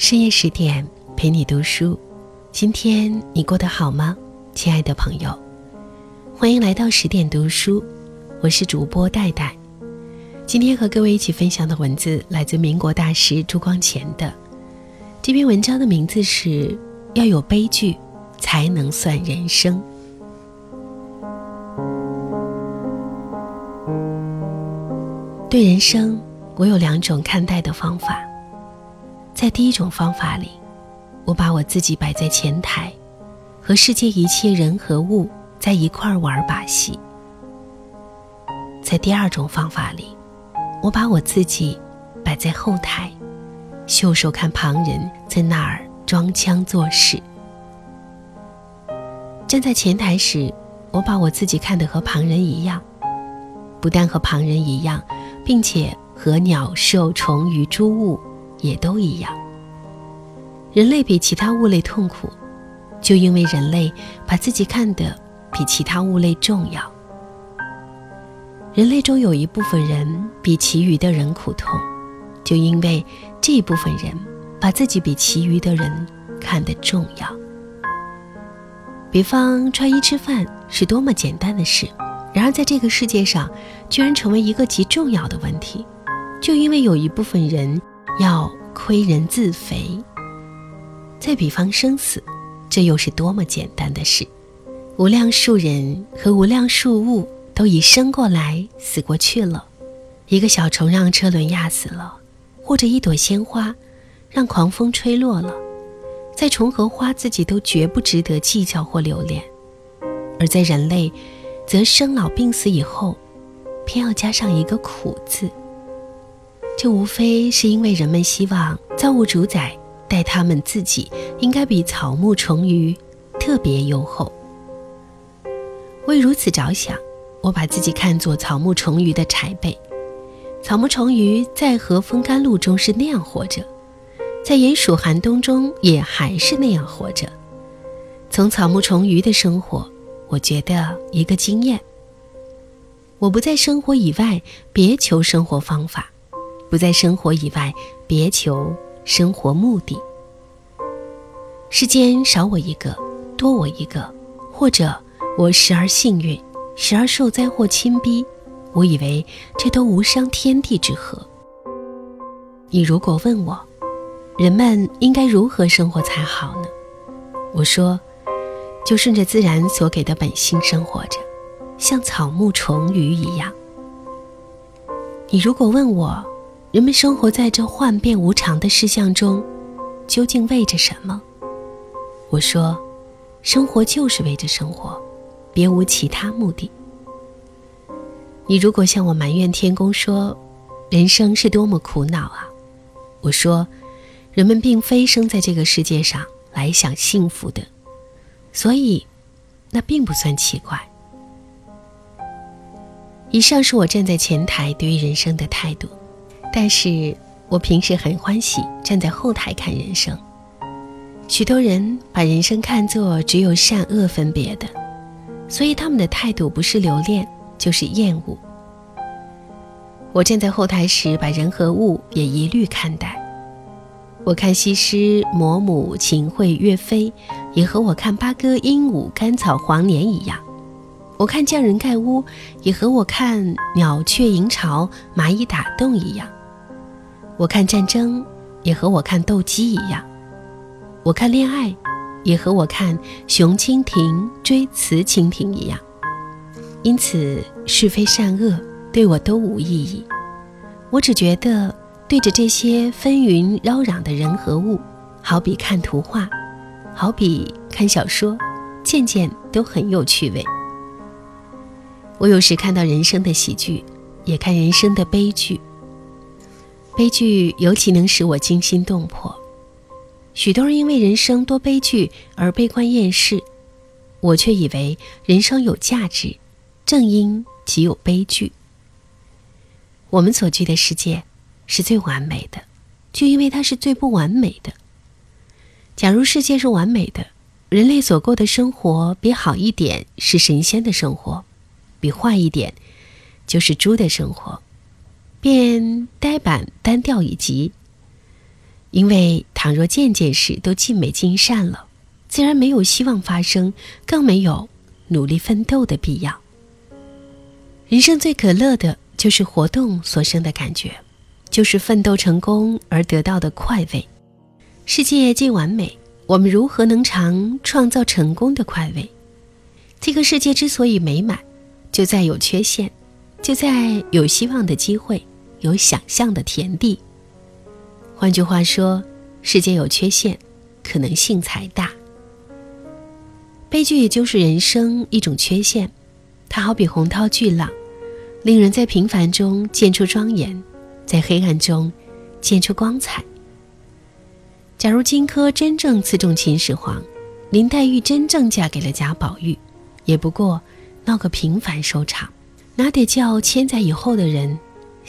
深夜十点陪你读书，今天你过得好吗，亲爱的朋友？欢迎来到十点读书，我是主播戴戴。今天和各位一起分享的文字来自民国大师朱光潜的。这篇文章的名字是《要有悲剧才能算人生》。对人生，我有两种看待的方法。在第一种方法里，我把我自己摆在前台，和世界一切人和物在一块儿玩把戏；在第二种方法里，我把我自己摆在后台，袖手看旁人在那儿装腔作势。站在前台时，我把我自己看得和旁人一样，不但和旁人一样，并且和鸟兽虫鱼诸物。也都一样。人类比其他物类痛苦，就因为人类把自己看得比其他物类重要。人类中有一部分人比其余的人苦痛，就因为这一部分人把自己比其余的人看得重要。比方穿衣吃饭是多么简单的事，然而在这个世界上，居然成为一个极重要的问题，就因为有一部分人。要亏人自肥。再比方生死，这又是多么简单的事！无量数人和无量数物都已生过来，死过去了。一个小虫让车轮压死了，或者一朵鲜花让狂风吹落了，在虫和花自己都绝不值得计较或留恋；而在人类，则生老病死以后，偏要加上一个苦字。这无非是因为人们希望造物主宰待他们自己应该比草木虫鱼特别优厚。为如此着想，我把自己看作草木虫鱼的柴辈。草木虫鱼在和风甘露中是那样活着，在炎暑寒冬中也还是那样活着。从草木虫鱼的生活，我觉得一个经验：我不在生活以外别求生活方法。不在生活以外，别求生活目的。世间少我一个，多我一个，或者我时而幸运，时而受灾祸侵逼，我以为这都无伤天地之和。你如果问我，人们应该如何生活才好呢？我说，就顺着自然所给的本性生活着，像草木虫鱼一样。你如果问我，人们生活在这幻变无常的世相中，究竟为着什么？我说，生活就是为着生活，别无其他目的。你如果向我埋怨天公说，人生是多么苦恼啊！我说，人们并非生在这个世界上来享幸福的，所以，那并不算奇怪。以上是我站在前台对于人生的态度。但是我平时很欢喜站在后台看人生。许多人把人生看作只有善恶分别的，所以他们的态度不是留恋就是厌恶。我站在后台时，把人和物也一律看待。我看西施、嫫母、秦桧、岳飞，也和我看八哥、鹦鹉、甘草、黄连一样。我看匠人盖屋，也和我看鸟雀营巢、蚂蚁打洞一样。我看战争，也和我看斗鸡一样；我看恋爱，也和我看雄蜻蜓追雌蜻蜓一样。因此，是非善恶对我都无意义。我只觉得，对着这些纷纭扰攘的人和物，好比看图画，好比看小说，件件都很有趣味。我有时看到人生的喜剧，也看人生的悲剧。悲剧尤其能使我惊心动魄。许多人因为人生多悲剧而悲观厌世，我却以为人生有价值，正因其有悲剧。我们所居的世界是最完美的，就因为它是最不完美的。假如世界是完美的，人类所过的生活比好一点是神仙的生活，比坏一点就是猪的生活。便呆板单调以及，因为倘若件件事都尽美尽善了，自然没有希望发生，更没有努力奋斗的必要。人生最可乐的就是活动所生的感觉，就是奋斗成功而得到的快慰。世界既完美，我们如何能尝创造成功的快慰？这个世界之所以美满，就在有缺陷，就在有希望的机会，有想象的田地。换句话说，世界有缺陷，可能性才大。悲剧也就是人生一种缺陷，它好比洪涛巨浪，令人在平凡中见出庄严，在黑暗中见出光彩。假如荆轲真正刺中秦始皇，林黛玉真正嫁给了贾宝玉。也不过闹个平凡收场，哪得叫千载以后的人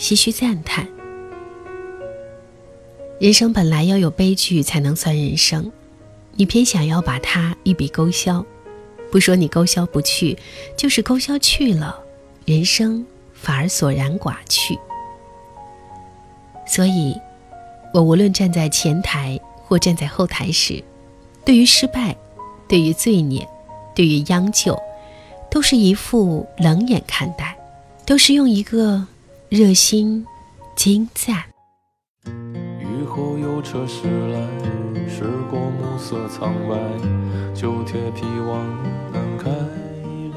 唏嘘赞叹？人生本来要有悲剧才能算人生，你偏想要把它一笔勾销，不说你勾销不去，就是勾销去了，人生反而索然寡去。所以，我无论站在前台或站在后台时，对于失败，对于罪孽，对于央求。都是一副冷眼看待，都是用一个热心精湛。雨后有车驶来，驶过暮色苍白，旧铁皮往南开。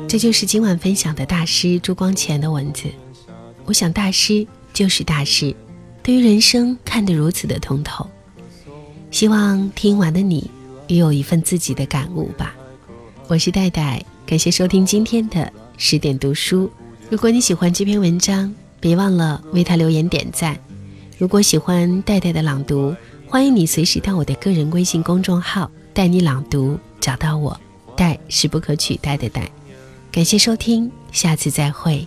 这就是今晚分享的大师朱光潜的文字。我想大师就是大师，对于人生看得如此的通透。希望听完的你也有一份自己的感悟吧。我是戴戴。感谢收听今天的十点读书。如果你喜欢这篇文章，别忘了为他留言点赞。如果喜欢戴戴的朗读，欢迎你随时到我的个人微信公众号“带你朗读”找到我。戴是不可取代的戴。感谢收听，下次再会。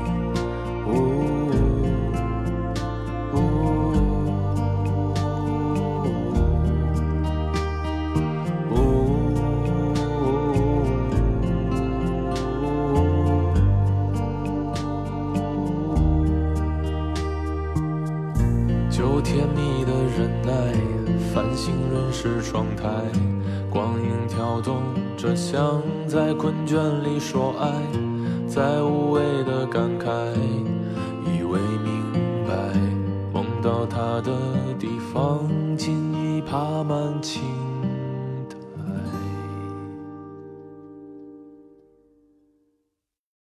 着，想在困倦里说爱，在无谓的感慨，以为明白，梦到他的地方，尽已爬满青。